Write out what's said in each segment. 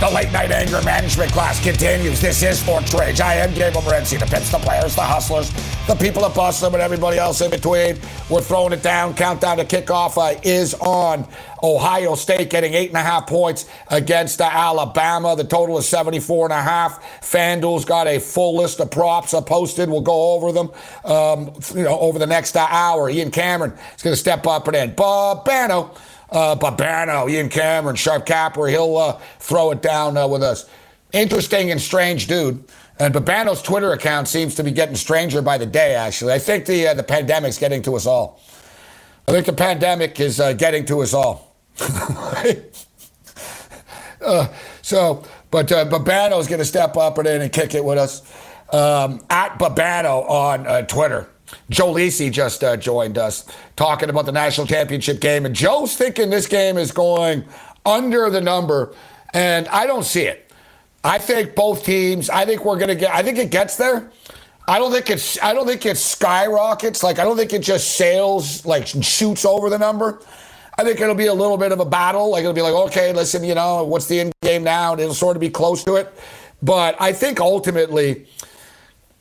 The late night anger management class continues. This is Sports Rage. I am Gabriel Morency, the pimps, the players, the hustlers, the people that bust them, and everybody else in between. We're throwing it down. Countdown to kickoff uh, is on. Ohio State getting eight and a half points against uh, Alabama. The total is 74 and a half. FanDuel's got a full list of props uh, posted. We'll go over them um, you know, over the next uh, hour. Ian Cameron is going to step up and in. Babano uh, Babano, Ian Cameron, Sharp Capper, he'll uh, throw it down uh, with us. Interesting and strange dude. And Babano's Twitter account seems to be getting stranger by the day, actually. I think the, uh, the pandemic's getting to us all. I think the pandemic is uh, getting to us all. uh, so, but uh, Babano's going to step up and in and kick it with us. Um, at Babano on uh, Twitter. Joe Lisi just uh, joined us talking about the national championship game. And Joe's thinking this game is going under the number, and I don't see it. I think both teams, I think we're going to get, I think it gets there. I don't think it's, I don't think it skyrockets. Like, I don't think it just sails, like, shoots over the number. I think it'll be a little bit of a battle. Like, it'll be like, okay, listen, you know, what's the end game now? And it'll sort of be close to it. But I think ultimately,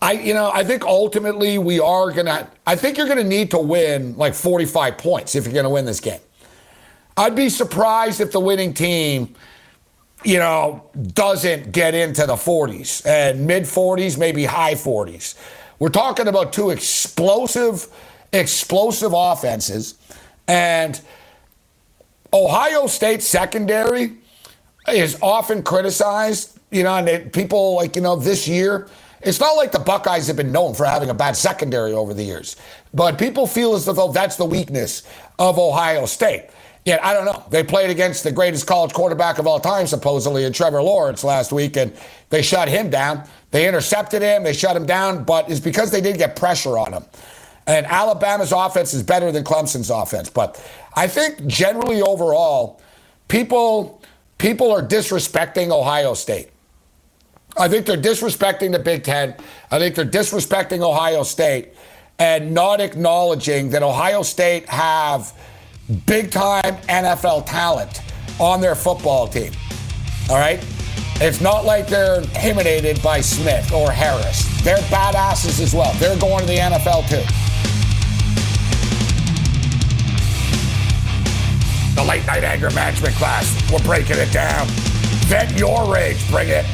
I, you know, I think ultimately we are gonna. I think you're gonna need to win like 45 points if you're gonna win this game. I'd be surprised if the winning team, you know, doesn't get into the 40s and mid 40s, maybe high 40s. We're talking about two explosive, explosive offenses, and Ohio State secondary is often criticized. You know, and people like you know this year it's not like the Buckeyes have been known for having a bad secondary over the years, but people feel as though that's the weakness of Ohio State. Yet, I don't know. They played against the greatest college quarterback of all time, supposedly, in Trevor Lawrence last week, and they shut him down. They intercepted him, they shut him down, but it's because they did get pressure on him. And Alabama's offense is better than Clemson's offense. But I think generally overall, people people are disrespecting Ohio State. I think they're disrespecting the Big Ten. I think they're disrespecting Ohio State and not acknowledging that Ohio State have big time NFL talent on their football team. All right? It's not like they're intimidated by Smith or Harris. They're badasses as well. They're going to the NFL too. The late night anger management class. We're breaking it down. Vent your rage. Bring it.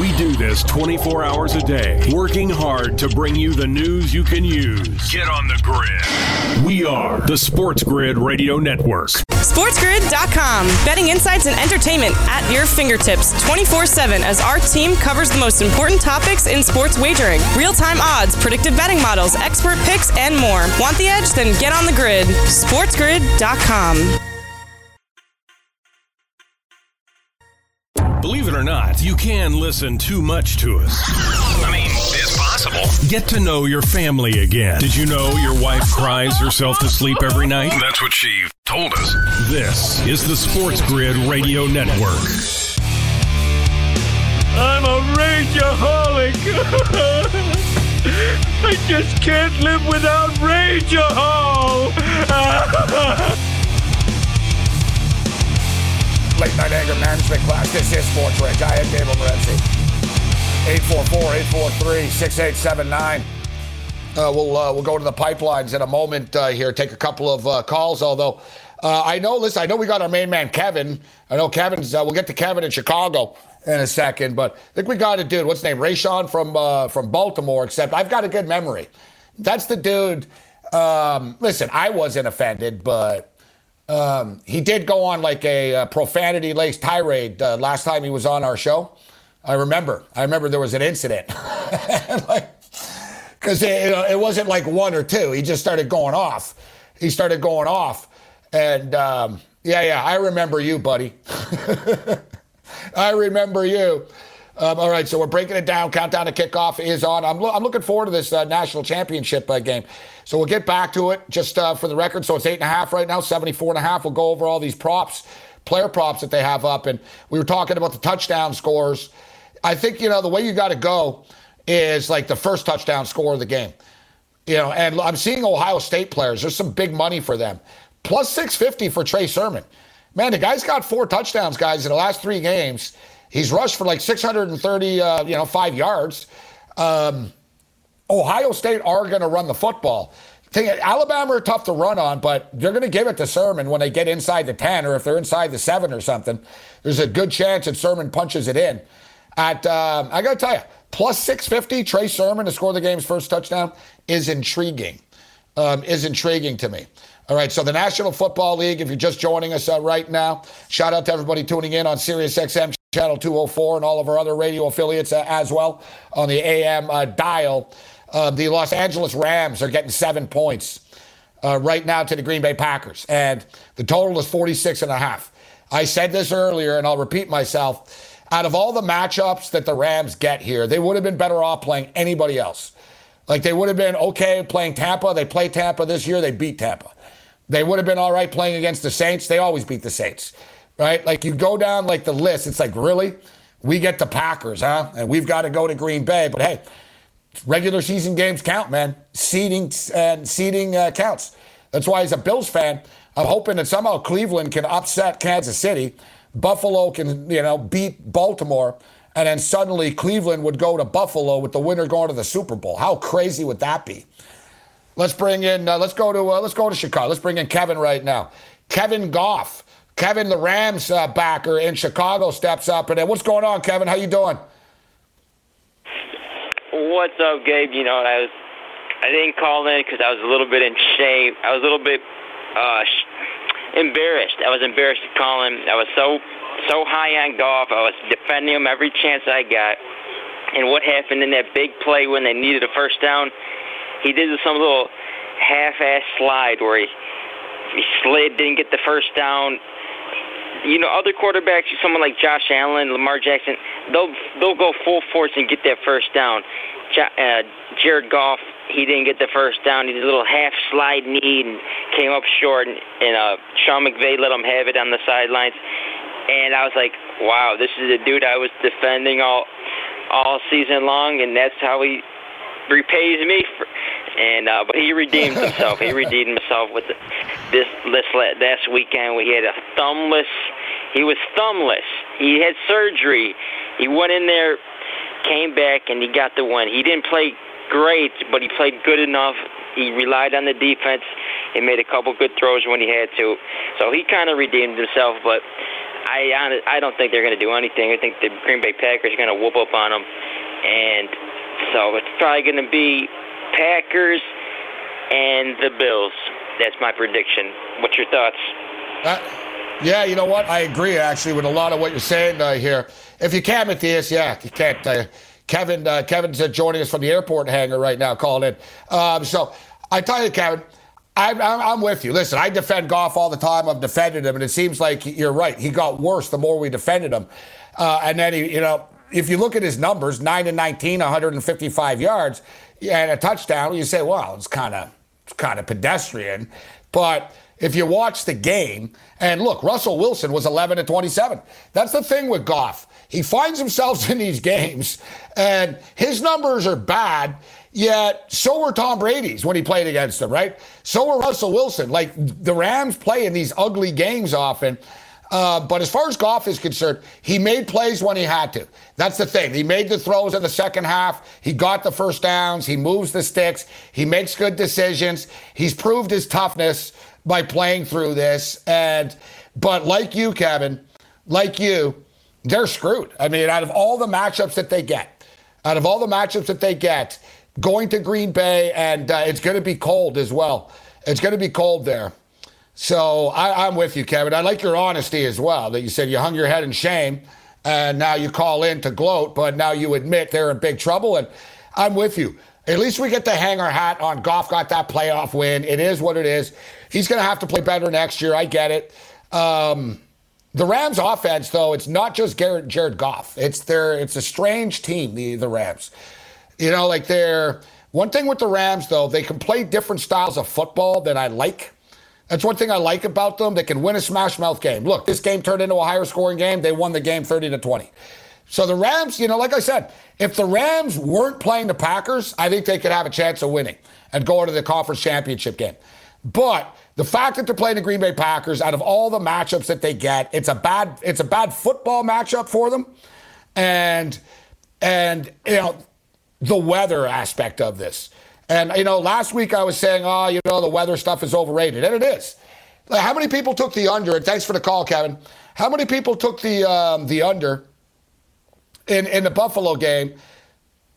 We do this 24 hours a day, working hard to bring you the news you can use. Get on the grid. We are the Sports Grid Radio Network. SportsGrid.com. Betting insights and entertainment at your fingertips 24 7 as our team covers the most important topics in sports wagering real time odds, predictive betting models, expert picks, and more. Want the edge? Then get on the grid. SportsGrid.com. Believe it or not, you can listen too much to us. I mean, it's possible. Get to know your family again. Did you know your wife cries herself to sleep every night? That's what she told us. This is the Sports Grid Radio Network. I'm a rageaholic. I just can't live without Rageahol. Late Night Anger Management class. This is Rage. I am Gabriel Morency. 844-843-6879. Uh, we'll uh, we'll go to the pipelines in a moment uh, here. Take a couple of uh, calls. Although uh, I know, listen, I know we got our main man Kevin. I know Kevin's. Uh, we'll get to Kevin in Chicago in a second, but I think we got a dude. What's his name? Rayshawn from from Baltimore. Except I've got a good memory. That's the dude. Um, listen, I wasn't offended, but um, he did go on like a, a profanity laced tirade uh, last time he was on our show. I remember. I remember there was an incident. like, because it, it, wasn't like one or two. He just started going off. He started going off. And um, yeah, yeah, I remember you, buddy. I remember you. Um, all right, so we're breaking it down. Countdown to kickoff is on. I'm, lo- I'm looking forward to this uh, national championship uh, game. So we'll get back to it just uh, for the record. So it's eight and a half right now, 74 and a half. We'll go over all these props, player props that they have up. And we were talking about the touchdown scores. I think, you know, the way you got to go is like the first touchdown score of the game. You know, and I'm seeing Ohio State players. There's some big money for them. plus 650 for Trey Sermon. Man, the guy's got four touchdowns, guys, in the last three games. He's rushed for like 630, uh, you know, five yards. Um, Ohio State are going to run the football. Alabama are tough to run on, but they're going to give it to Sermon when they get inside the 10 or if they're inside the 7 or something. There's a good chance that Sermon punches it in. At um, I got to tell you, plus 650, Trey Sermon to score the game's first touchdown is intriguing. Um, is intriguing to me. All right, so the National Football League, if you're just joining us uh, right now, shout out to everybody tuning in on Sirius XM channel 204 and all of our other radio affiliates uh, as well on the AM uh, dial. Uh, the Los Angeles Rams are getting seven points uh, right now to the Green Bay Packers, and the total is 46 and a half. I said this earlier, and I'll repeat myself. Out of all the matchups that the Rams get here, they would have been better off playing anybody else. Like they would have been okay playing Tampa. They play Tampa this year. They beat Tampa. They would have been all right playing against the Saints. They always beat the Saints, right? Like you go down like the list. It's like really, we get the Packers, huh? And we've got to go to Green Bay. But hey, regular season games count, man. Seeding and seeding uh, counts. That's why, as a Bills fan, I'm hoping that somehow Cleveland can upset Kansas City, Buffalo can you know beat Baltimore, and then suddenly Cleveland would go to Buffalo with the winner going to the Super Bowl. How crazy would that be? Let's bring in. Uh, let's go to. Uh, let's go to Chicago. Let's bring in Kevin right now. Kevin Goff. Kevin, the Rams uh, backer in Chicago, steps up. And what's going on, Kevin? How you doing? What's up, Gabe? You know, I was. I didn't call in because I was a little bit in shame. I was a little bit uh, embarrassed. I was embarrassed to call him. I was so so high on Goff. I was defending him every chance I got. And what happened in that big play when they needed a first down? He did some little half-ass slide where he he slid, didn't get the first down. You know, other quarterbacks, someone like Josh Allen, Lamar Jackson, they'll they'll go full force and get that first down. Uh, Jared Goff, he didn't get the first down. He did a little half slide knee and came up short, and, and uh, Sean McVay let him have it on the sidelines. And I was like, wow, this is a dude I was defending all all season long, and that's how he repays me. For, and uh, but he redeemed himself. he redeemed himself with this this last weekend. We had a thumbless. He was thumbless. He had surgery. He went in there, came back, and he got the win. He didn't play great, but he played good enough. He relied on the defense. He made a couple good throws when he had to. So he kind of redeemed himself. But I I don't think they're going to do anything. I think the Green Bay Packers are going to whoop up on them, and so it's probably going to be Packers and the Bills. That's my prediction. What's your thoughts? Uh, yeah, you know what? I agree actually with a lot of what you're saying uh, here. If you can't, Matthias, yeah, you can't. Uh, Kevin, uh, Kevin's joining us from the airport hangar right now, calling in. Um, so I tell you, Kevin, I'm, I'm, with you. Listen, I defend Goff all the time. I've defended him, and it seems like you're right. He got worse the more we defended him. Uh, and then he, you know, if you look at his numbers, 9 and 19, 155 yards, and a touchdown, you say, well, it's kind of it's kind of pedestrian. But if you watch the game, and look, Russell Wilson was 11 to 27. That's the thing with Goff. He finds himself in these games, and his numbers are bad. Yet, so were Tom Brady's when he played against them, right? So were Russell Wilson. Like the Rams play in these ugly games often. Uh, but as far as Goff is concerned, he made plays when he had to. That's the thing. He made the throws in the second half. He got the first downs. He moves the sticks. He makes good decisions. He's proved his toughness by playing through this. And but like you, Kevin, like you, they're screwed. I mean, out of all the matchups that they get, out of all the matchups that they get, going to Green Bay, and uh, it's going to be cold as well. It's going to be cold there. So I, am with you, Kevin. I like your honesty as well. That you said you hung your head in shame, and now you call in to gloat, but now you admit they're in big trouble. And I'm with you. At least we get to hang our hat on Goff got that playoff win. It is what it is. He's going to have to play better next year. I get it. Um, the Rams offense, though, it's not just Garrett, Jared Goff. It's their it's a strange team, the the Rams. You know, like they're one thing with the Rams, though, they can play different styles of football that I like. That's one thing I like about them. They can win a smash mouth game. Look, this game turned into a higher scoring game. They won the game 30 to 20. So the Rams, you know, like I said, if the Rams weren't playing the Packers, I think they could have a chance of winning and going to the conference championship game. But the fact that they're playing the Green Bay Packers, out of all the matchups that they get, it's a bad it's a bad football matchup for them, and and you know the weather aspect of this. And you know, last week I was saying, oh, you know, the weather stuff is overrated, and it is. Like, how many people took the under? And thanks for the call, Kevin. How many people took the um, the under in in the Buffalo game,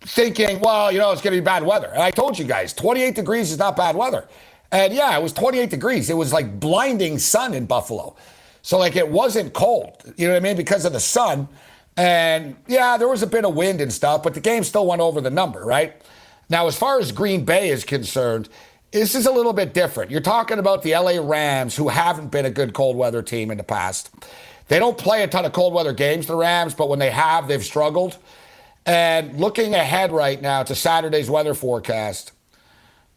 thinking, well, you know, it's going to be bad weather? And I told you guys, 28 degrees is not bad weather. And yeah, it was 28 degrees. It was like blinding sun in Buffalo. So like it wasn't cold, you know what I mean, because of the sun. And yeah, there was a bit of wind and stuff, but the game still went over the number, right? Now, as far as Green Bay is concerned, this is a little bit different. You're talking about the LA Rams, who haven't been a good cold weather team in the past. They don't play a ton of cold weather games, the Rams, but when they have, they've struggled. And looking ahead right now to Saturday's weather forecast,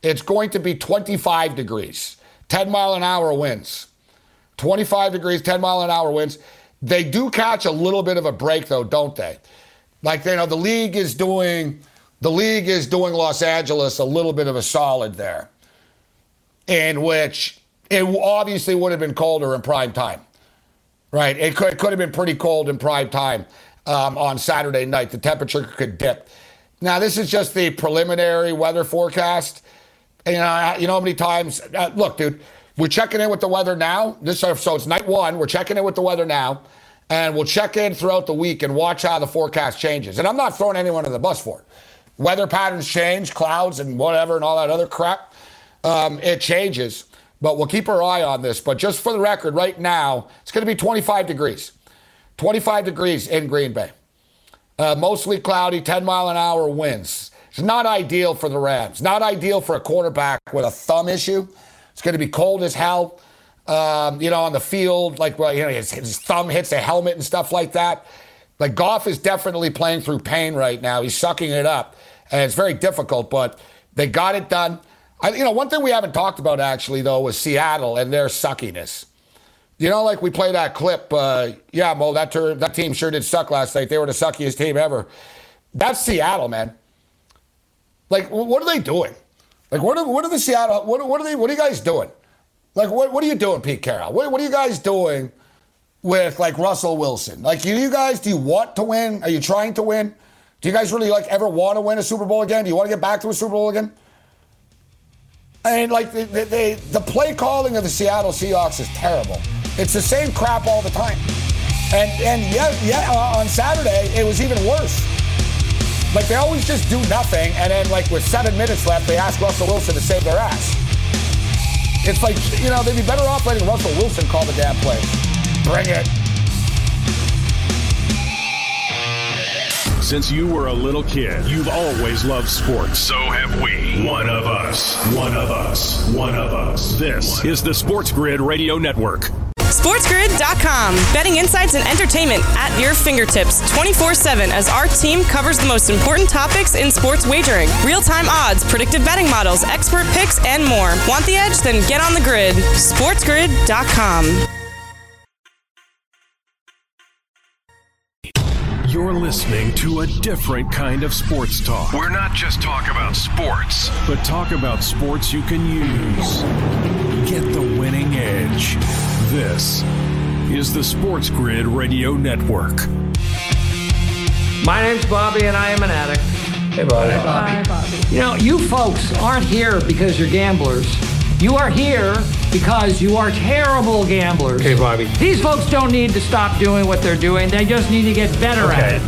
it's going to be 25 degrees, 10 mile an hour winds. 25 degrees, 10 mile an hour winds. They do catch a little bit of a break, though, don't they? Like, you know, the league is doing the league is doing Los Angeles a little bit of a solid there, in which it obviously would have been colder in prime time, right? It could, it could have been pretty cold in prime time um, on Saturday night. The temperature could dip. Now, this is just the preliminary weather forecast. And, you know, you know how many times? Uh, look, dude, we're checking in with the weather now. This so it's night one. We're checking in with the weather now, and we'll check in throughout the week and watch how the forecast changes. And I'm not throwing anyone on the bus for it. Weather patterns change, clouds and whatever, and all that other crap. Um, it changes, but we'll keep our eye on this. But just for the record, right now it's going to be 25 degrees, 25 degrees in Green Bay. Uh, mostly cloudy, 10 mile an hour winds. It's not ideal for the Rams. Not ideal for a quarterback with a thumb issue. It's going to be cold as hell. Um, you know, on the field, like well, you know, his, his thumb hits a helmet and stuff like that. Like Goff is definitely playing through pain right now. He's sucking it up, and it's very difficult. But they got it done. I, you know, one thing we haven't talked about actually though was Seattle and their suckiness. You know, like we play that clip. Uh, yeah, Mo, that ter- that team sure did suck last night. They were the suckiest team ever. That's Seattle, man. Like, what are they doing? Like, what are, what are the Seattle, what, what are they, what are you guys doing? Like, what, what are you doing, Pete Carroll? What, what are you guys doing with, like, Russell Wilson? Like, you, you guys, do you want to win? Are you trying to win? Do you guys really, like, ever want to win a Super Bowl again? Do you want to get back to a Super Bowl again? Mean, like, the, the, the play calling of the Seattle Seahawks is terrible. It's the same crap all the time. And, and yeah, yeah, uh, on Saturday, it was even worse. Like they always just do nothing, and then like with seven minutes left, they ask Russell Wilson to save their ass. It's like you know they'd be better off letting Russell Wilson call the damn play. Bring it. Since you were a little kid, you've always loved sports. So have we. One of us. One of us. One of us. This is the Sports Grid Radio Network. SportsGrid.com. Betting insights and entertainment at your fingertips 24 7 as our team covers the most important topics in sports wagering real time odds, predictive betting models, expert picks, and more. Want the edge? Then get on the grid. SportsGrid.com. You're listening to a different kind of sports talk, We're not just talking about sports. but talk about sports you can use. Get the winning edge. This is the Sports Grid Radio Network. My name's Bobby, and I am an addict. Hey, Bobby. Hi, Bobby. You know, you folks aren't here because you're gamblers. You are here because you are terrible gamblers. Hey, Bobby. These folks don't need to stop doing what they're doing. They just need to get better at it.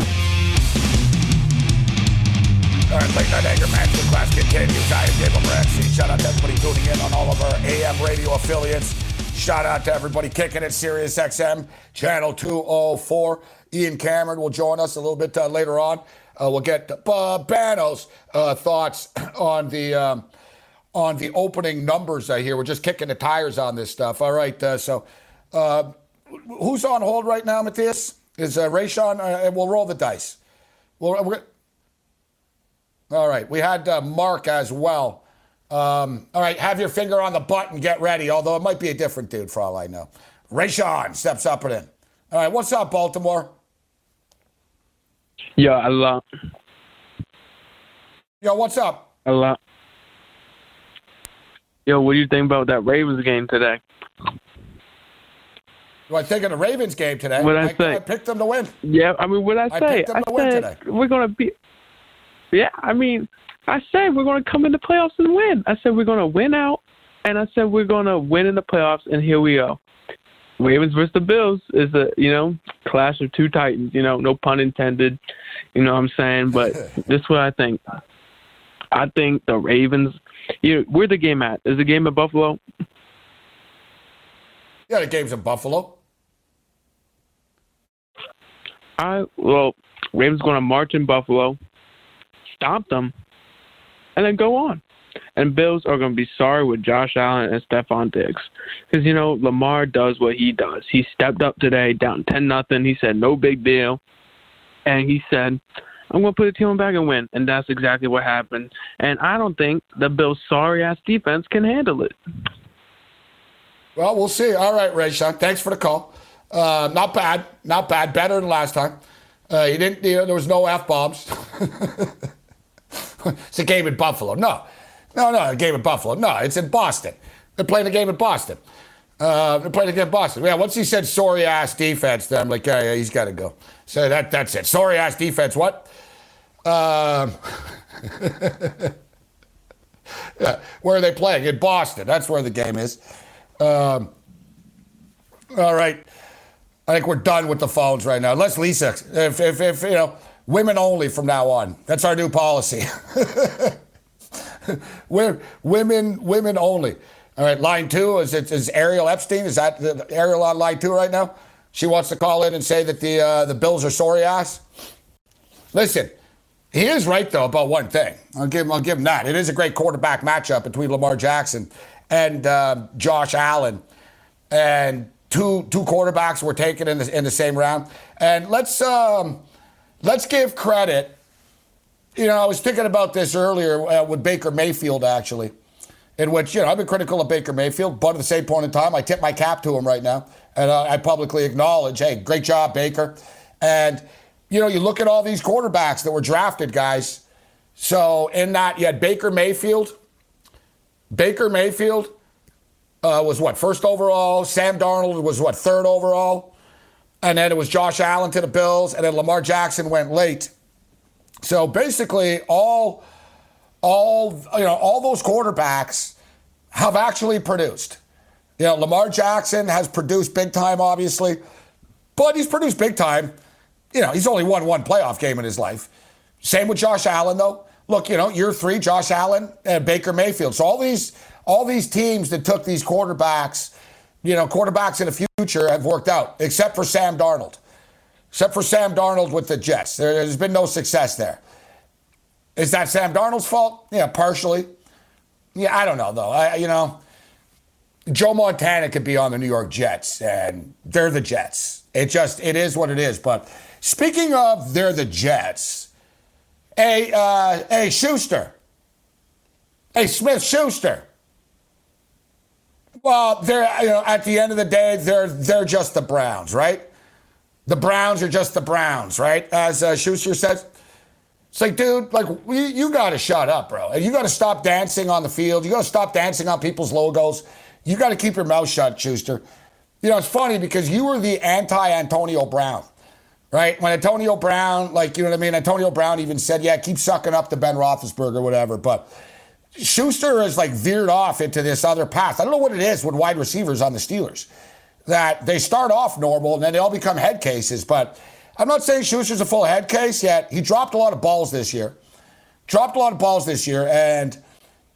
All right, late night anger management class continues. I am Gabriel Morency. Shout out to everybody tuning in on all of our AM radio affiliates. Shout out to everybody kicking it, Sirius XM, channel 204. Ian Cameron will join us a little bit uh, later on. Uh, we'll get Babano's uh, thoughts on the um, on the opening numbers. I hear we're just kicking the tires on this stuff. All right, uh, so uh, who's on hold right now, Matthias? Is uh, Rayshon? Uh, we'll roll the dice. Well, we're, all right, we had uh, Mark as well. Um, all right, have your finger on the button, get ready. Although it might be a different dude for all I know. Rayshon steps up and in. All right, what's up, Baltimore? Ya Allah, Yo, what's up? Allah. Yo, what do you think about that Ravens game today? Do I think of the Ravens game today? What'd I say? I picked them to win. Yeah, I mean, what I I say? picked them I to win said today. we're gonna be. Yeah, I mean, I said we're gonna come in the playoffs and win. I said we're gonna win out, and I said we're gonna win in the playoffs, and here we go. Ravens versus the Bills is a you know clash of two titans. You know, no pun intended. You know what I'm saying? But this is what I think. I think the Ravens. You know, where the game at? Is the game at Buffalo? Yeah, the game's in Buffalo. I well, Ravens going to march in Buffalo, stomp them, and then go on. And Bills are going to be sorry with Josh Allen and Stefon Diggs because you know Lamar does what he does. He stepped up today, down ten nothing. He said no big deal, and he said. I'm going to put the team back and win. And that's exactly what happened. And I don't think the Bills' sorry ass defense can handle it. Well, we'll see. All right, Ray Sean. Thanks for the call. Uh, not bad. Not bad. Better than last time. Uh, you didn't. You know, there was no f bombs. it's a game in Buffalo. No, no, no. A game in Buffalo. No, it's in Boston. They're playing a game in Boston. Uh, they're playing a game in Boston. Yeah. Once he said sorry ass defense, then I'm like, yeah, yeah, he's got to go. So that that's it. Sorry ass defense. What? Um, where are they playing? In Boston. That's where the game is. Um, all right. I think we're done with the phones right now. Unless Lisa, if, if, if you know, women only from now on. That's our new policy. We're women, women only. All right, line two is it is Ariel Epstein? Is that the, Ariel on line two right now? She wants to call in and say that the uh, the Bills are sorry ass. Listen, he is right though about one thing. I'll give him. I'll give him that. It is a great quarterback matchup between Lamar Jackson and um, Josh Allen, and two two quarterbacks were taken in the in the same round. And let's um, let's give credit. You know, I was thinking about this earlier uh, with Baker Mayfield actually, in which you know I've been critical of Baker Mayfield, but at the same point in time, I tip my cap to him right now, and uh, I publicly acknowledge, hey, great job, Baker. And you know, you look at all these quarterbacks that were drafted, guys. So in that, you had Baker Mayfield. Baker Mayfield uh, was what first overall. Sam Darnold was what third overall, and then it was Josh Allen to the Bills, and then Lamar Jackson went late. So basically, all all you know, all those quarterbacks have actually produced. You know, Lamar Jackson has produced big time, obviously, but he's produced big time. You know, he's only won one playoff game in his life. Same with Josh Allen, though. Look, you know, year three, Josh Allen and Baker Mayfield. So all these all these teams that took these quarterbacks, you know, quarterbacks in the future have worked out, except for Sam Darnold. Except for Sam Darnold with the Jets. There, has been no success there. Is that Sam Darnold's fault? Yeah, partially. Yeah, I don't know though. I, you know, Joe Montana could be on the New York Jets, and they're the Jets. It just it is what it is. But speaking of they're the Jets, hey, uh, hey Schuster, hey Smith Schuster. Well, they're you know at the end of the day they're they're just the Browns, right? The Browns are just the Browns, right? As uh, Schuster says. It's like, dude, like you, you got to shut up, bro. You got to stop dancing on the field. You got to stop dancing on people's logos. You got to keep your mouth shut, Schuster. You know, it's funny because you were the anti-Antonio Brown, right? When Antonio Brown, like, you know what I mean? Antonio Brown even said, yeah, keep sucking up to Ben Roethlisberger, or whatever. But Schuster has like veered off into this other path. I don't know what it is with wide receivers on the Steelers that they start off normal and then they all become head cases. But I'm not saying Schuster's a full head case yet. He dropped a lot of balls this year. Dropped a lot of balls this year, and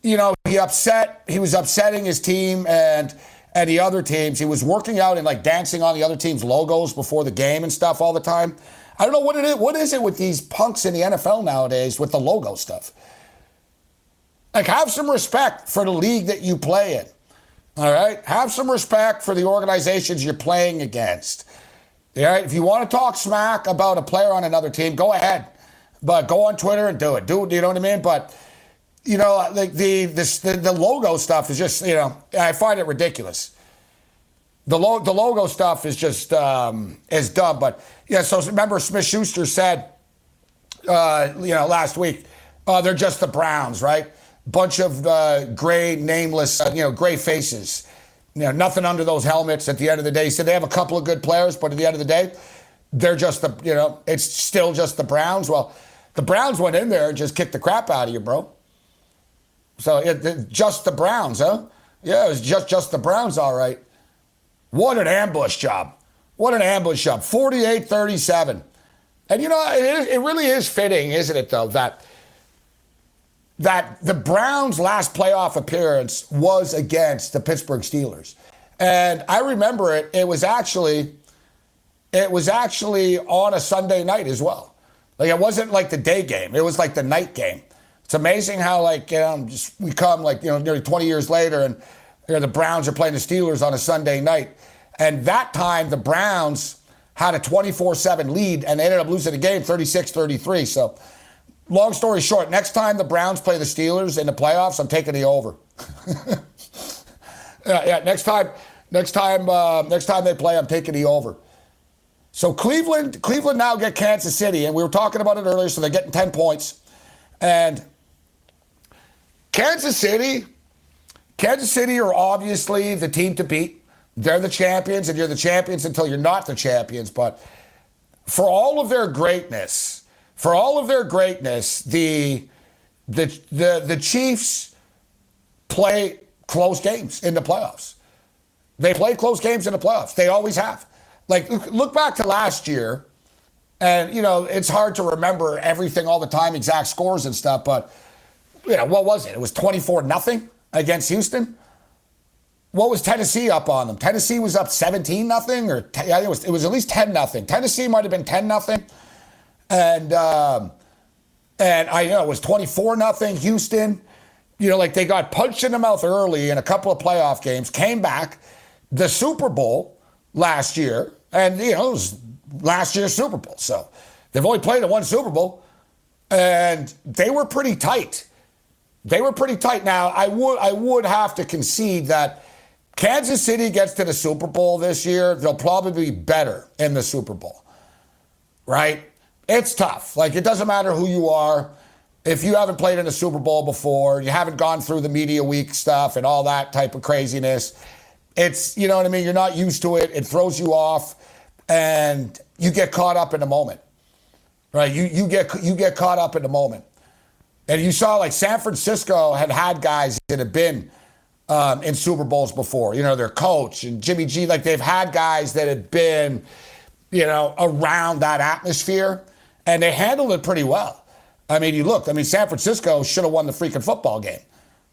you know he upset. He was upsetting his team and and the other teams. He was working out and like dancing on the other team's logos before the game and stuff all the time. I don't know what it is. What is it with these punks in the NFL nowadays with the logo stuff? Like, have some respect for the league that you play in. All right, have some respect for the organizations you're playing against. All right, if you want to talk smack about a player on another team, go ahead. But go on Twitter and do it. Do you know what I mean? But you know, like the this the, the logo stuff is just you know I find it ridiculous. The lo- the logo stuff is just um, is dumb. But yeah, so remember Smith Schuster said, uh, you know, last week, uh, they're just the Browns, right? bunch of uh, gray, nameless, uh, you know, gray faces. You know, nothing under those helmets. At the end of the day, he said they have a couple of good players, but at the end of the day, they're just the, you know, it's still just the Browns. Well, the Browns went in there and just kicked the crap out of you, bro. So it, just the Browns, huh? Yeah, it was just just the Browns, all right. What an ambush job. What an ambush job. 48 37. And you know, it, it really is fitting, isn't it, though, that that the Browns' last playoff appearance was against the Pittsburgh Steelers. And I remember it, it was actually it was actually on a Sunday night as well. Like it wasn't like the day game. It was like the night game. It's amazing how like you know just we come like you know nearly 20 years later and you know, the Browns are playing the Steelers on a Sunday night. And that time the Browns had a 24-7 lead and they ended up losing the game 36-33. So long story short, next time the Browns play the Steelers in the playoffs, I'm taking the over. yeah, yeah, next time next time uh, next time they play, I'm taking the over. So Cleveland, Cleveland now get Kansas City, and we were talking about it earlier. So they're getting ten points, and Kansas City, Kansas City are obviously the team to beat. They're the champions, and you're the champions until you're not the champions. But for all of their greatness, for all of their greatness, the the the the Chiefs play close games in the playoffs. They play close games in the playoffs. They always have. Like, look back to last year, and, you know, it's hard to remember everything all the time, exact scores and stuff, but, you know, what was it? It was 24 nothing against Houston. What was Tennessee up on them? Tennessee was up 17 nothing, or yeah, it was, it was at least 10 nothing. Tennessee might have been 10 nothing. And, um, and I you know it was 24 nothing Houston. You know, like they got punched in the mouth early in a couple of playoff games, came back. The Super Bowl last year, and, you know, it was last year's Super Bowl. So they've only played in one Super Bowl, and they were pretty tight. They were pretty tight. Now, I would I would have to concede that Kansas City gets to the Super Bowl this year, they'll probably be better in the Super Bowl. Right? It's tough. Like it doesn't matter who you are. If you haven't played in a Super Bowl before, you haven't gone through the media week stuff and all that type of craziness, it's, you know what I mean? You're not used to it. It throws you off and you get caught up in the moment, right? You you get you get caught up in the moment, and you saw like San Francisco had had guys that have been um, in Super Bowls before. You know, their coach and Jimmy G, like they've had guys that had been, you know, around that atmosphere, and they handled it pretty well. I mean, you look, I mean, San Francisco should have won the freaking football game,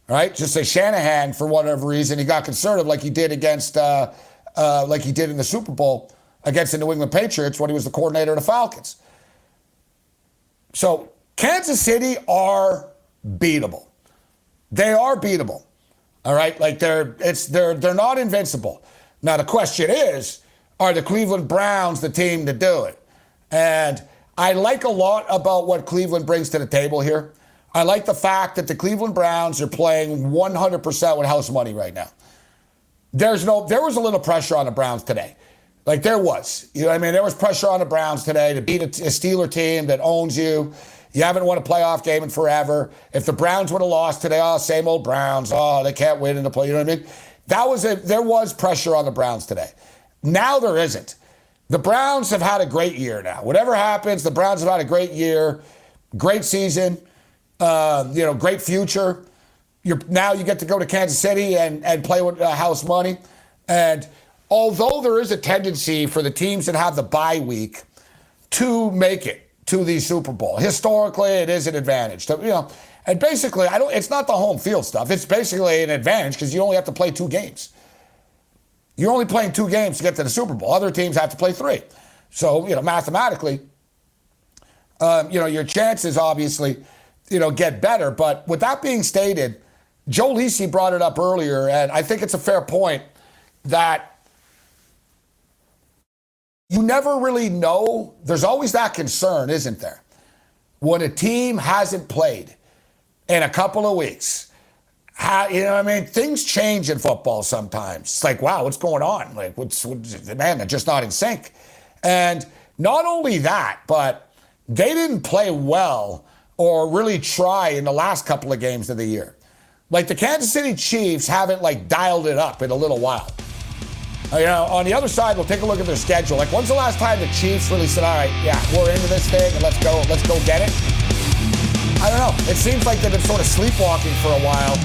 right? Just say Shanahan, for whatever reason, he got conservative like he did against, uh, uh, like he did in the Super Bowl against the New England Patriots when he was the coordinator of the Falcons. So Kansas City are beatable. They are beatable. All right, like they're it's they're they're not invincible. Now the question is, are the Cleveland Browns the team to do it? And I like a lot about what Cleveland brings to the table here. I like the fact that the Cleveland Browns are playing 100% with house money right now. There's no there was a little pressure on the Browns today. Like there was. You know I mean? There was pressure on the Browns today to beat a, a Steeler team that owns you. You haven't won a playoff game in forever. If the Browns would have lost today, oh, same old Browns. Oh, they can't win in the play. You know what I mean? That was a, there was pressure on the Browns today. Now there isn't. The Browns have had a great year now. Whatever happens, the Browns have had a great year, great season, uh, you know, great future. You're, now you get to go to Kansas City and, and play with uh, house money. And although there is a tendency for the teams that have the bye week to make it to the Super Bowl, historically it is an advantage. To, you know, and basically, I don't. It's not the home field stuff. It's basically an advantage because you only have to play two games. You're only playing two games to get to the Super Bowl. Other teams have to play three. So you know, mathematically, um, you know, your chances obviously, you know, get better. But with that being stated, Joe Lisi brought it up earlier, and I think it's a fair point that you never really know. There's always that concern, isn't there? When a team hasn't played in a couple of weeks, how, you know, I mean, things change in football sometimes. It's like, wow, what's going on? Like, what's, what's man? They're just not in sync. And not only that, but they didn't play well or really try in the last couple of games of the year. Like the Kansas City Chiefs haven't like dialed it up in a little while. You know, on the other side, we'll take a look at their schedule. Like, when's the last time the Chiefs really said, "All right, yeah, we're into this thing, and let's go, let's go get it"? I don't know. It seems like they've been sort of sleepwalking for a while.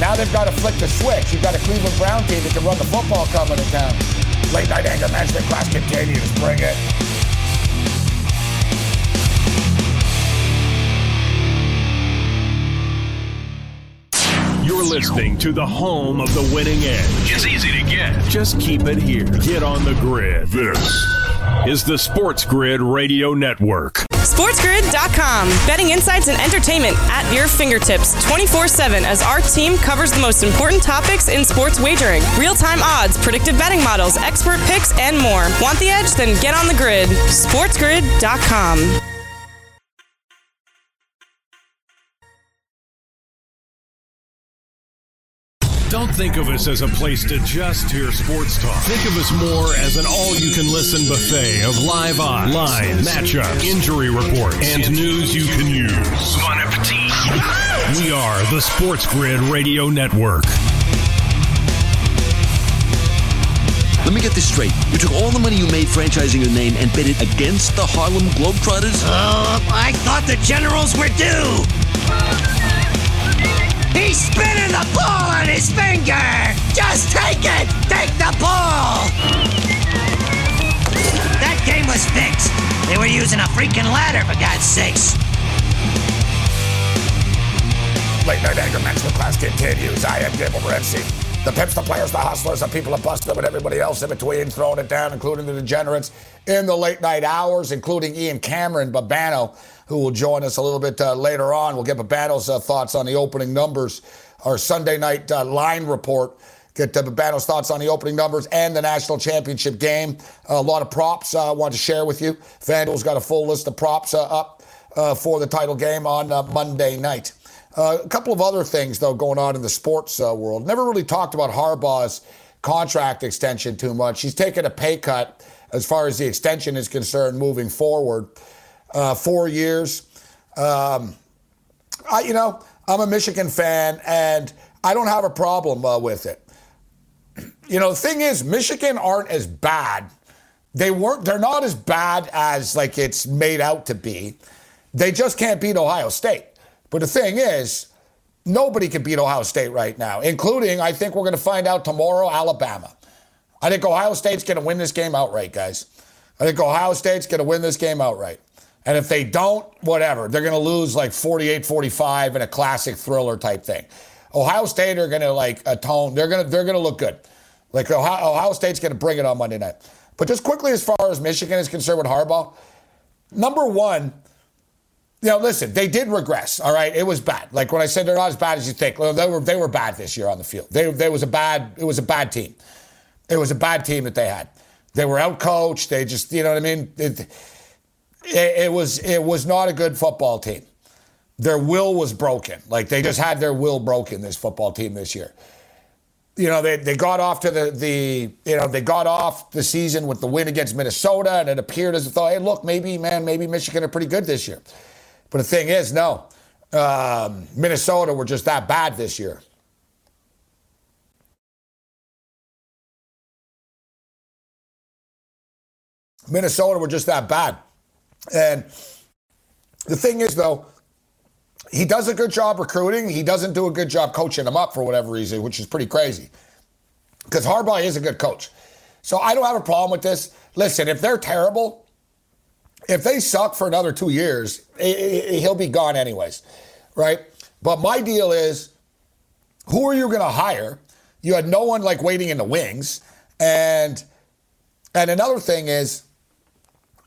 Now they've got to flick the switch. You've got a Cleveland Brown team that can run the football coming to town. Late night anger management class continues. Bring it. You're listening to the home of the winning edge. It's easy to get. Just keep it here. Get on the grid. This is the Sports Grid Radio Network. SportsGrid.com. Betting insights and entertainment at your fingertips 24 7 as our team covers the most important topics in sports wagering real time odds, predictive betting models, expert picks, and more. Want the edge? Then get on the grid. SportsGrid.com. think of us as a place to just hear sports talk. Think of us more as an all-you-can-listen buffet of live odds, lines, matchups, injury reports, and news you can use. Bon appetit. We are the Sports Grid Radio Network. Let me get this straight. You took all the money you made franchising your name and bet it against the Harlem Globetrotters? Uh, I thought the generals were due. He's spinning the ball on his finger. Just take it. Take the ball. That game was fixed. They were using a freaking ladder, for God's sakes. Late night anger management class continues. I am Gabriel Morency. The pimps, the players, the hustlers, the people that busted them, and everybody else in between, throwing it down, including the degenerates in the late night hours, including Ian Cameron Babano, who will join us a little bit uh, later on. We'll get Babano's uh, thoughts on the opening numbers, our Sunday night uh, line report. Get uh, Babano's thoughts on the opening numbers and the national championship game. a lot of props uh, I want to share with you. FanDuel's got a full list of props uh, up for the title game on Monday night. Uh, a couple of other things, though, going on in the sports uh, world. Never really talked about Harbaugh's contract extension too much. He's taken a pay cut as far as the extension is concerned moving forward. Uh, four years. Um, I, you know, I'm a Michigan fan, and I don't have a problem uh, with it. You know, the thing is, Michigan aren't as bad. They weren't. They're not as bad as like it's made out to be. They just can't beat Ohio State. But the thing is, nobody can beat Ohio State right now, including, I think we're going to find out tomorrow, Alabama. I think Ohio State's going to win this game outright, guys. I think Ohio State's going to win this game outright. And if they don't, whatever, they're going to lose like 48 45 in a classic thriller type thing. Ohio State are going to like atone. They're going to they're going to look good. Like Ohio, Ohio State's going to bring it on Monday night. But just quickly, as far as Michigan is concerned with Harbaugh, number one, know, listen, they did regress. All right, it was bad. Like when I said they're not as bad as you think. They were they were bad this year on the field. They they was a bad it was a bad team. It was a bad team that they had. They were outcoached. They just you know what I mean. It, it, it was it was not a good football team. Their will was broken. Like they just had their will broken. This football team this year. You know they, they got off to the the you know they got off the season with the win against Minnesota, and it appeared as though hey look maybe man maybe Michigan are pretty good this year. But the thing is, no, um, Minnesota were just that bad this year. Minnesota were just that bad. And the thing is, though, he does a good job recruiting. He doesn't do a good job coaching them up for whatever reason, which is pretty crazy. Because Harbaugh is a good coach. So I don't have a problem with this. Listen, if they're terrible, if they suck for another two years, he'll be gone anyways, right? But my deal is, who are you going to hire? You had no one like waiting in the wings, and and another thing is,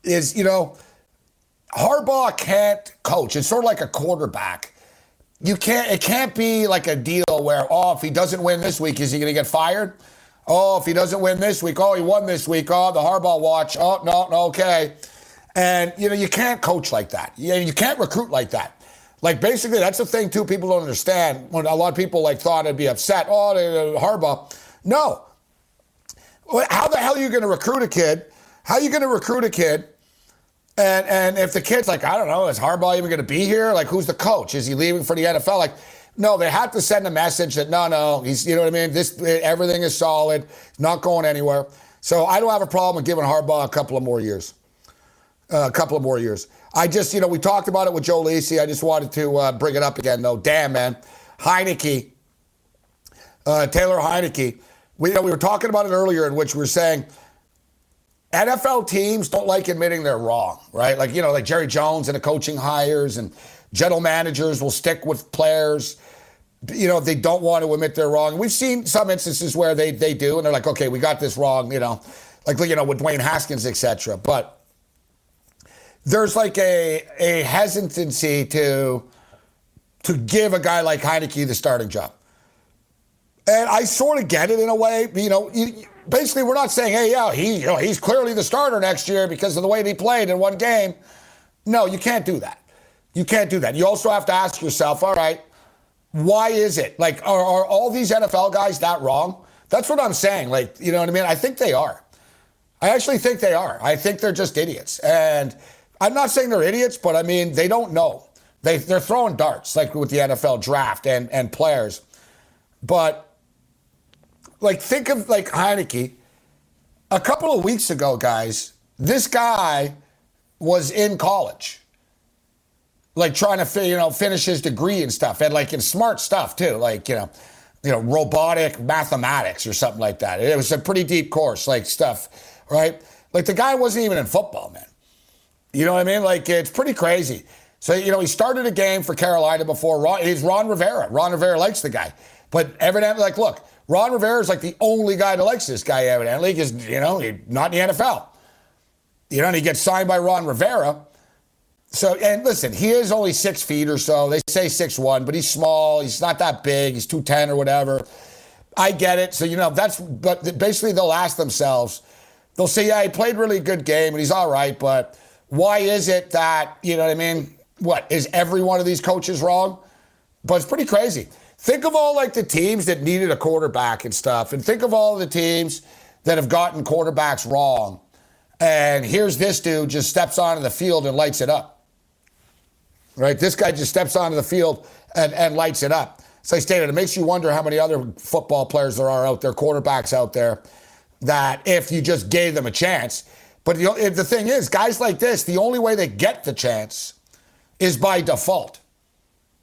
is you know, Harbaugh can't coach. It's sort of like a quarterback. You can't. It can't be like a deal where oh, if he doesn't win this week, is he going to get fired? Oh, if he doesn't win this week, oh, he won this week. Oh, the Harbaugh watch. Oh, no, no, okay. And you know, you can't coach like that. You, you can't recruit like that. Like basically, that's the thing too. People don't understand. When a lot of people like thought I'd be upset. Oh, Harbaugh. No. How the hell are you going to recruit a kid? How are you going to recruit a kid? And and if the kid's like, I don't know, is Harbaugh even going to be here? Like, who's the coach? Is he leaving for the NFL? Like, No, they have to send a message that no, no, he's you know what I mean. This everything is solid, not going anywhere. So I don't have a problem with giving Harbaugh a couple of more years, uh, a couple of more years. I just you know we talked about it with Joe Lisi. I just wanted to uh, bring it up again though. Damn man, Heinicke, uh, Taylor Heinicke. We you know, we were talking about it earlier in which we were saying. NFL teams don't like admitting they're wrong, right? Like, you know, like Jerry Jones and the coaching hires and general managers will stick with players you know, they don't want to admit they're wrong. We've seen some instances where they they do, and they're like, okay, we got this wrong, you know, like you know with Dwayne Haskins, etc. But there's like a a hesitancy to to give a guy like Heinicke the starting job, and I sort of get it in a way. You know, you, basically we're not saying, hey, yeah, he you know he's clearly the starter next year because of the way he played in one game. No, you can't do that. You can't do that. You also have to ask yourself, all right why is it? Like, are, are all these NFL guys that wrong? That's what I'm saying. Like, you know what I mean? I think they are. I actually think they are. I think they're just idiots. And I'm not saying they're idiots, but I mean, they don't know. They, they're throwing darts, like with the NFL draft and, and players. But, like, think of, like, Heinicke. A couple of weeks ago, guys, this guy was in college like trying to you know finish his degree and stuff, and like in smart stuff too, like you know, you know, robotic mathematics or something like that. It was a pretty deep course, like stuff, right? Like the guy wasn't even in football, man. You know what I mean? Like it's pretty crazy. So you know, he started a game for Carolina before. Ron, he's Ron Rivera. Ron Rivera likes the guy, but evidently, like, look, Ron Rivera is like the only guy that likes this guy. Evidently, because you know, he, not in the NFL. You know, and he gets signed by Ron Rivera. So, and listen, he is only six feet or so. They say six one, but he's small. He's not that big. He's 210 or whatever. I get it. So, you know, that's, but basically they'll ask themselves, they'll say, yeah, he played really good game and he's all right, but why is it that, you know what I mean? What, is every one of these coaches wrong? But it's pretty crazy. Think of all like the teams that needed a quarterback and stuff, and think of all the teams that have gotten quarterbacks wrong. And here's this dude just steps onto the field and lights it up right? This guy just steps onto the field and, and lights it up. So I stated, it makes you wonder how many other football players there are out there, quarterbacks out there, that if you just gave them a chance. But the, eh, the thing is, guys like this, the only way they get the chance is by default,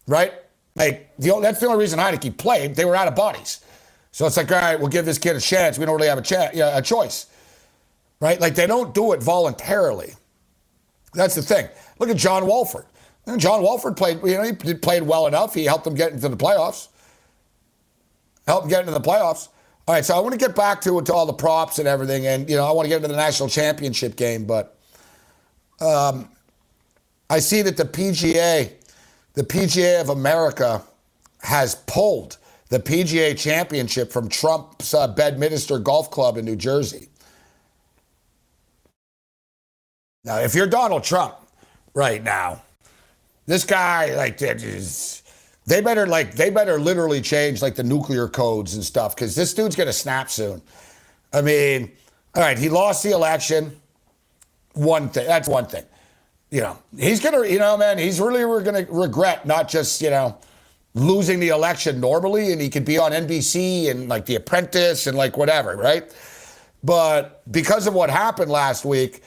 right? Like the, that's the only reason Heinicke played. They were out of bodies. So it's like, all right, we'll give this kid a chance. We don't really have a, cha- a choice, right? Like they don't do it voluntarily. That's the thing. Look at John Wolford. And John Wolford played, you know, he played well enough. He helped them get into the playoffs. Helped them get into the playoffs. All right, so I want to get back to, to all the props and everything, and you know, I want to get into the national championship game, but um, I see that the PGA, the PGA of America, has pulled the PGA championship from Trump's uh, Bedminster Golf Club in New Jersey. Now, if you're Donald Trump right now, this guy, like, they better like they better literally change like the nuclear codes and stuff because this dude's gonna snap soon. I mean, all right, he lost the election. One thing, that's one thing. You know, he's gonna, you know, man, he's really gonna regret not just, you know, losing the election normally, and he could be on NBC and like The Apprentice and like whatever, right? But because of what happened last week,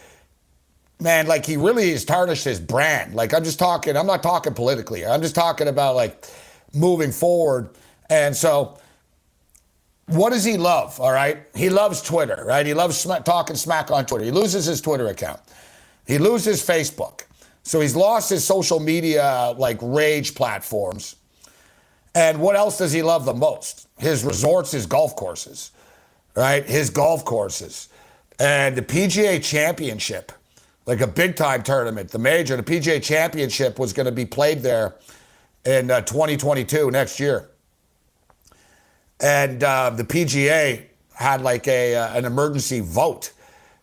man, like he really has tarnished his brand. Like I'm just talking, I'm not talking politically. I'm just talking about like moving forward. And so, what does he love? All right, he loves Twitter, right? He loves sm- talking smack on Twitter. He loses his Twitter account. He loses Facebook. So he's lost his social media like rage platforms. And what else does he love the most? His resorts, his golf courses, right? His golf courses. And the PGA Championship like a big time tournament. The major, the PGA Championship was going to be played there in uh, 2022 next year. And uh, the PGA had like a uh, an emergency vote,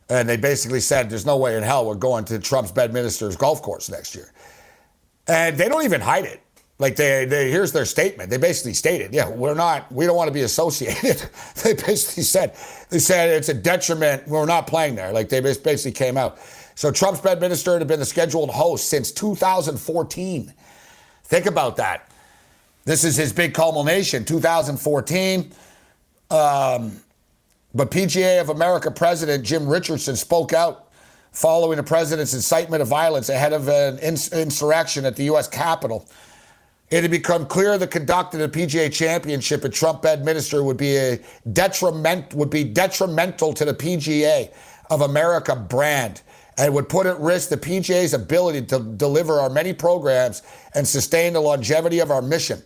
and they basically said, "There's no way in hell we're going to Trump's Bedminster's golf course next year." And they don't even hide it. Like they, they here's their statement. They basically stated, "Yeah, we're not. We don't want to be associated." they basically said, "They said it's a detriment. We're not playing there." Like they basically came out. So Trump Trump's Bedminster had been the scheduled host since 2014. Think about that. This is his big culmination, 2014. Um, but PGA of America President Jim Richardson spoke out following the president's incitement of violence ahead of an ins- insurrection at the U.S. Capitol. It had become clear the conduct of the PGA Championship at Trump Bedminster would be a detriment would be detrimental to the PGA of America brand and would put at risk the PGA's ability to deliver our many programs and sustain the longevity of our mission.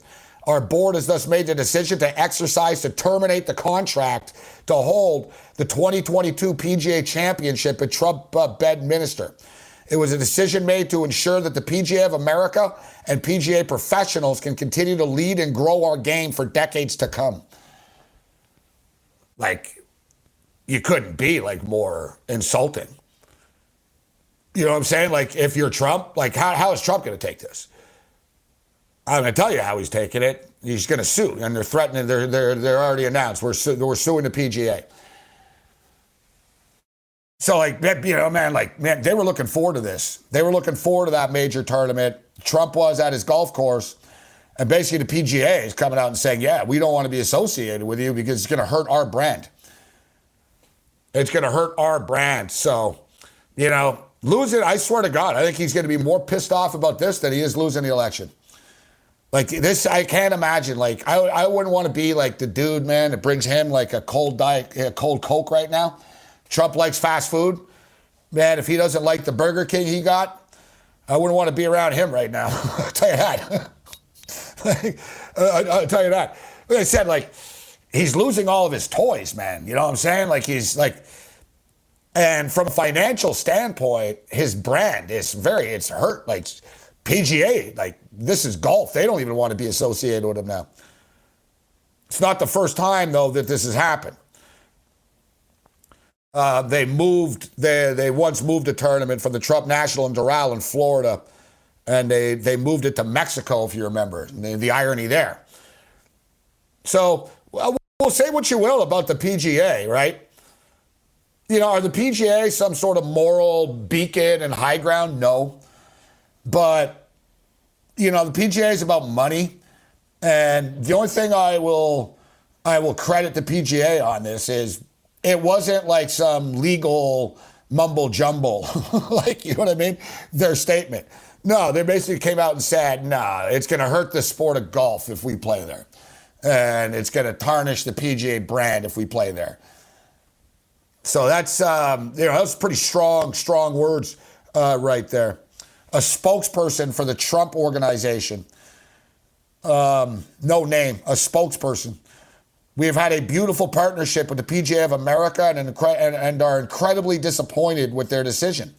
Our board has thus made the decision to exercise to terminate the contract to hold the 2022 PGA Championship at Trump uh, Bedminster. It was a decision made to ensure that the PGA of America and PGA professionals can continue to lead and grow our game for decades to come. Like, you couldn't be like more insulting. You know what I'm saying? Like, if you're Trump, like, how, how is Trump going to take this? I'm going to tell you how he's taking it. He's going to sue, and they're threatening. They're they're they're already announced. We're su- we're suing the PGA. So like you know, man, like man, they were looking forward to this. They were looking forward to that major tournament. Trump was at his golf course, and basically the PGA is coming out and saying, "Yeah, we don't want to be associated with you because it's going to hurt our brand. It's going to hurt our brand." So, you know, losing. I swear to God, I think he's going to be more pissed off about this than he is losing the election. Like this, I can't imagine. Like I, I wouldn't want to be like the dude, man, that brings him like a cold diet, a cold Coke right now. Trump likes fast food. Man, if he doesn't like the Burger King he got, I wouldn't want to be around him right now. I'll tell you that. Uh, uh, I'll tell you that. Like I said, like, he's losing all of his toys, man. You know what I'm saying? Like, he's like, and from a financial standpoint, his brand is very, it's hurt. Like, PGA, like, this is golf. They don't even want to be associated with him now. It's not the first time, though, that this has happened. Uh, they moved. They they once moved a tournament from the Trump National in Doral in Florida, and they they moved it to Mexico, if you remember. The, the irony there. So well, we'll say what you will about the PGA, right? You know, are the PGA some sort of moral beacon and high ground? No, but you know, the PGA is about money, and the only thing I will I will credit the PGA on this is it wasn't like some legal mumble jumble, like, you know what I mean? Their statement. No, they basically came out and said, nah, it's going to hurt the sport of golf if we play there. And it's going to tarnish the PGA brand if we play there. So that's, um, you know, that's pretty strong, strong words uh, right there. A spokesperson for the Trump organization, um, no name, a spokesperson we have had a beautiful partnership with the PGA of America and, and, and, are incredibly disappointed with their decision.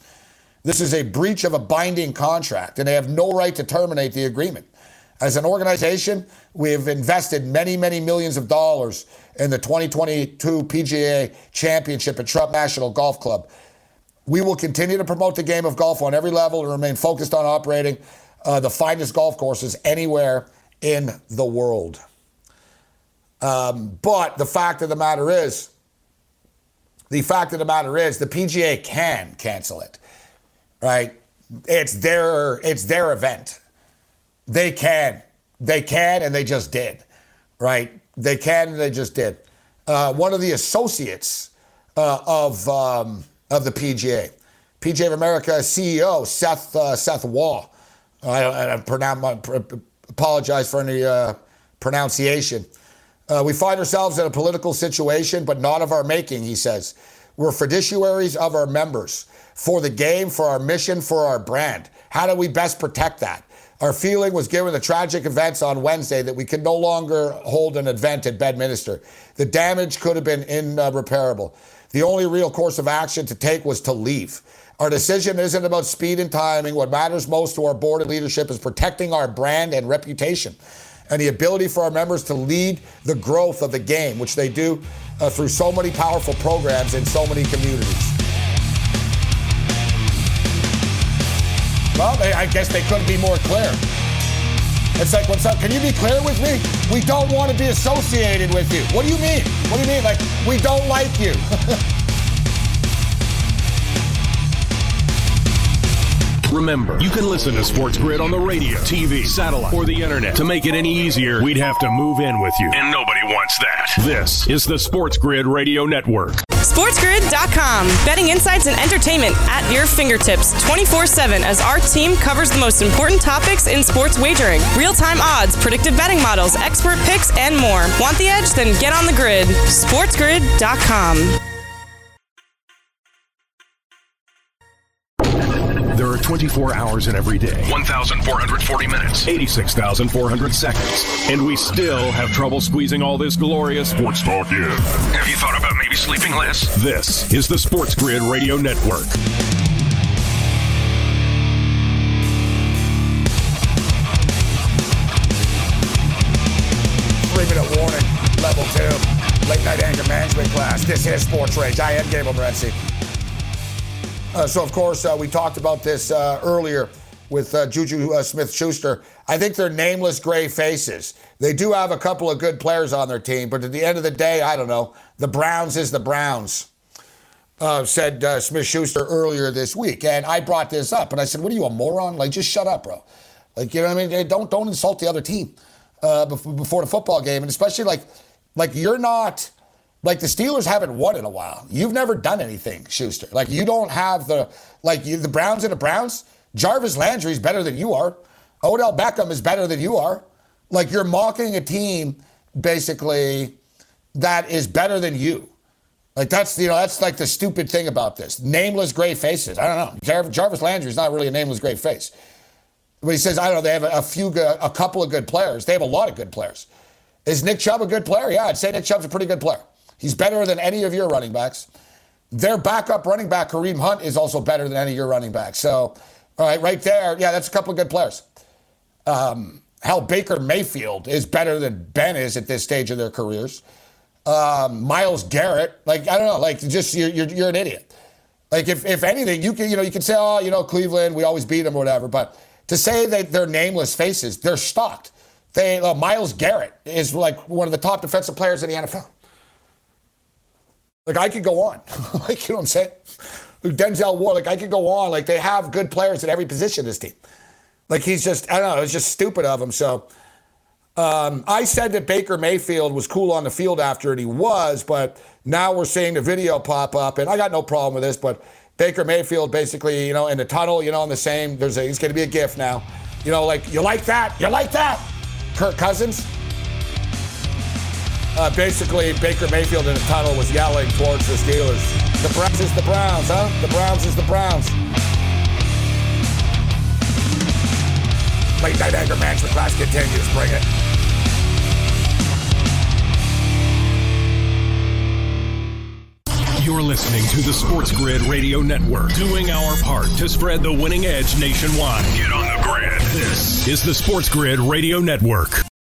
This is a breach of a binding contract, and they have no right to terminate the agreement. As an organization, we have invested many, many millions of dollars in the 2022 PGA Championship at Trump National Golf Club. We will continue to promote the game of golf on every level and remain focused on operating uh, the finest golf courses anywhere in the world. Um, but the fact of the matter is, the fact of the matter is, the PGA can cancel it, right? It's their it's their event. They can, they can, and they just did, right? They can, and they just did. Uh, one of the associates uh, of um, of the PGA, PGA of America CEO Seth uh, Seth Waugh. I, I apologize for any uh, pronunciation. Uh, we find ourselves in a political situation, but not of our making, he says. We're fiduciaries of our members for the game, for our mission, for our brand. How do we best protect that? Our feeling was given the tragic events on Wednesday that we could no longer hold an event at Bedminster. The damage could have been irreparable. The only real course of action to take was to leave. Our decision isn't about speed and timing. What matters most to our board and leadership is protecting our brand and reputation and the ability for our members to lead the growth of the game, which they do uh, through so many powerful programs in so many communities. Well, they, I guess they couldn't be more clear. It's like, what's up? Can you be clear with me? We don't want to be associated with you. What do you mean? What do you mean? Like, we don't like you. Remember, you can listen to Sports Grid on the radio, TV, satellite, or the internet. To make it any easier, we'd have to move in with you. And nobody wants that. This is the Sports Grid Radio Network. SportsGrid.com. Betting insights and entertainment at your fingertips 24 7 as our team covers the most important topics in sports wagering real time odds, predictive betting models, expert picks, and more. Want the edge? Then get on the grid. SportsGrid.com. There are 24 hours in every day, 1,440 minutes, 86,400 seconds, and we still have trouble squeezing all this glorious sports talk in. Have you thought about maybe sleeping less? This is the Sports Grid Radio Network. Three minute warning, level two, late night anger management class. This is Sports Rage. I am Gabriel Morency. Uh, so, of course, uh, we talked about this uh, earlier with uh, Juju uh, Smith Schuster. I think they're nameless gray faces. They do have a couple of good players on their team, but at the end of the day, I don't know. The Browns is the Browns, uh, said Smith Schuster earlier this week. And I brought this up, and I said, What are you, a moron? Like, just shut up, bro. Like, you know what I mean? Don't, don't insult the other team before the football game. And especially, like, like you're not like the Steelers haven't won in a while. You've never done anything, Schuster. Like you don't have the like you, the Browns and the Browns. Jarvis Landry is better than you are. Odell Beckham is better than you are. Like you're mocking a team basically that is better than you. Like that's you know that's like the stupid thing about this. Nameless gray faces. I don't know. Jar- Jarvis Landry is not really a nameless gray face. But he says I don't know. They have a, a few, good, a couple of good players. They have a lot of good players. Is Nick Chubb a good player? Yeah, I'd say Nick Chubb's a pretty good player. He's better than any of your running backs. Their backup running back, Kareem Hunt, is also better than any of your running backs. So, all right, right there, yeah, that's a couple of good players. Um, hell, Baker Mayfield is better than Ben is at this stage of their careers. Um, Myles Garrett, like I don't know, like just you're, you're, you're an idiot. Like if, if anything, you can you know you can say oh you know Cleveland we always beat them or whatever, but to say that they're nameless faces, they're stocked. They uh, Myles Garrett is like one of the top defensive players in the NFL. Like I could go on. like you know what I'm saying? Like Denzel Ward, like I could go on. Like they have good players at every position this team. Like he's just I don't know, it's just stupid of him. So um, I said that Baker Mayfield was cool on the field after it, he was, but now we're seeing the video pop up, and I got no problem with this, but Baker Mayfield basically, you know, in the tunnel, you know, in the same, there's a, he's going to be a gift now. You know, like, you like that? You like that? Kirk Cousins? Uh, basically Baker Mayfield in the tunnel was yelling towards the Steelers. The Browns is the Browns, huh? The Browns is the Browns. Late night anger management class continues. Bring it. You're listening to the Sports Grid Radio Network, doing our part to spread the winning edge nationwide. Get on the grid. This is the Sports Grid Radio Network.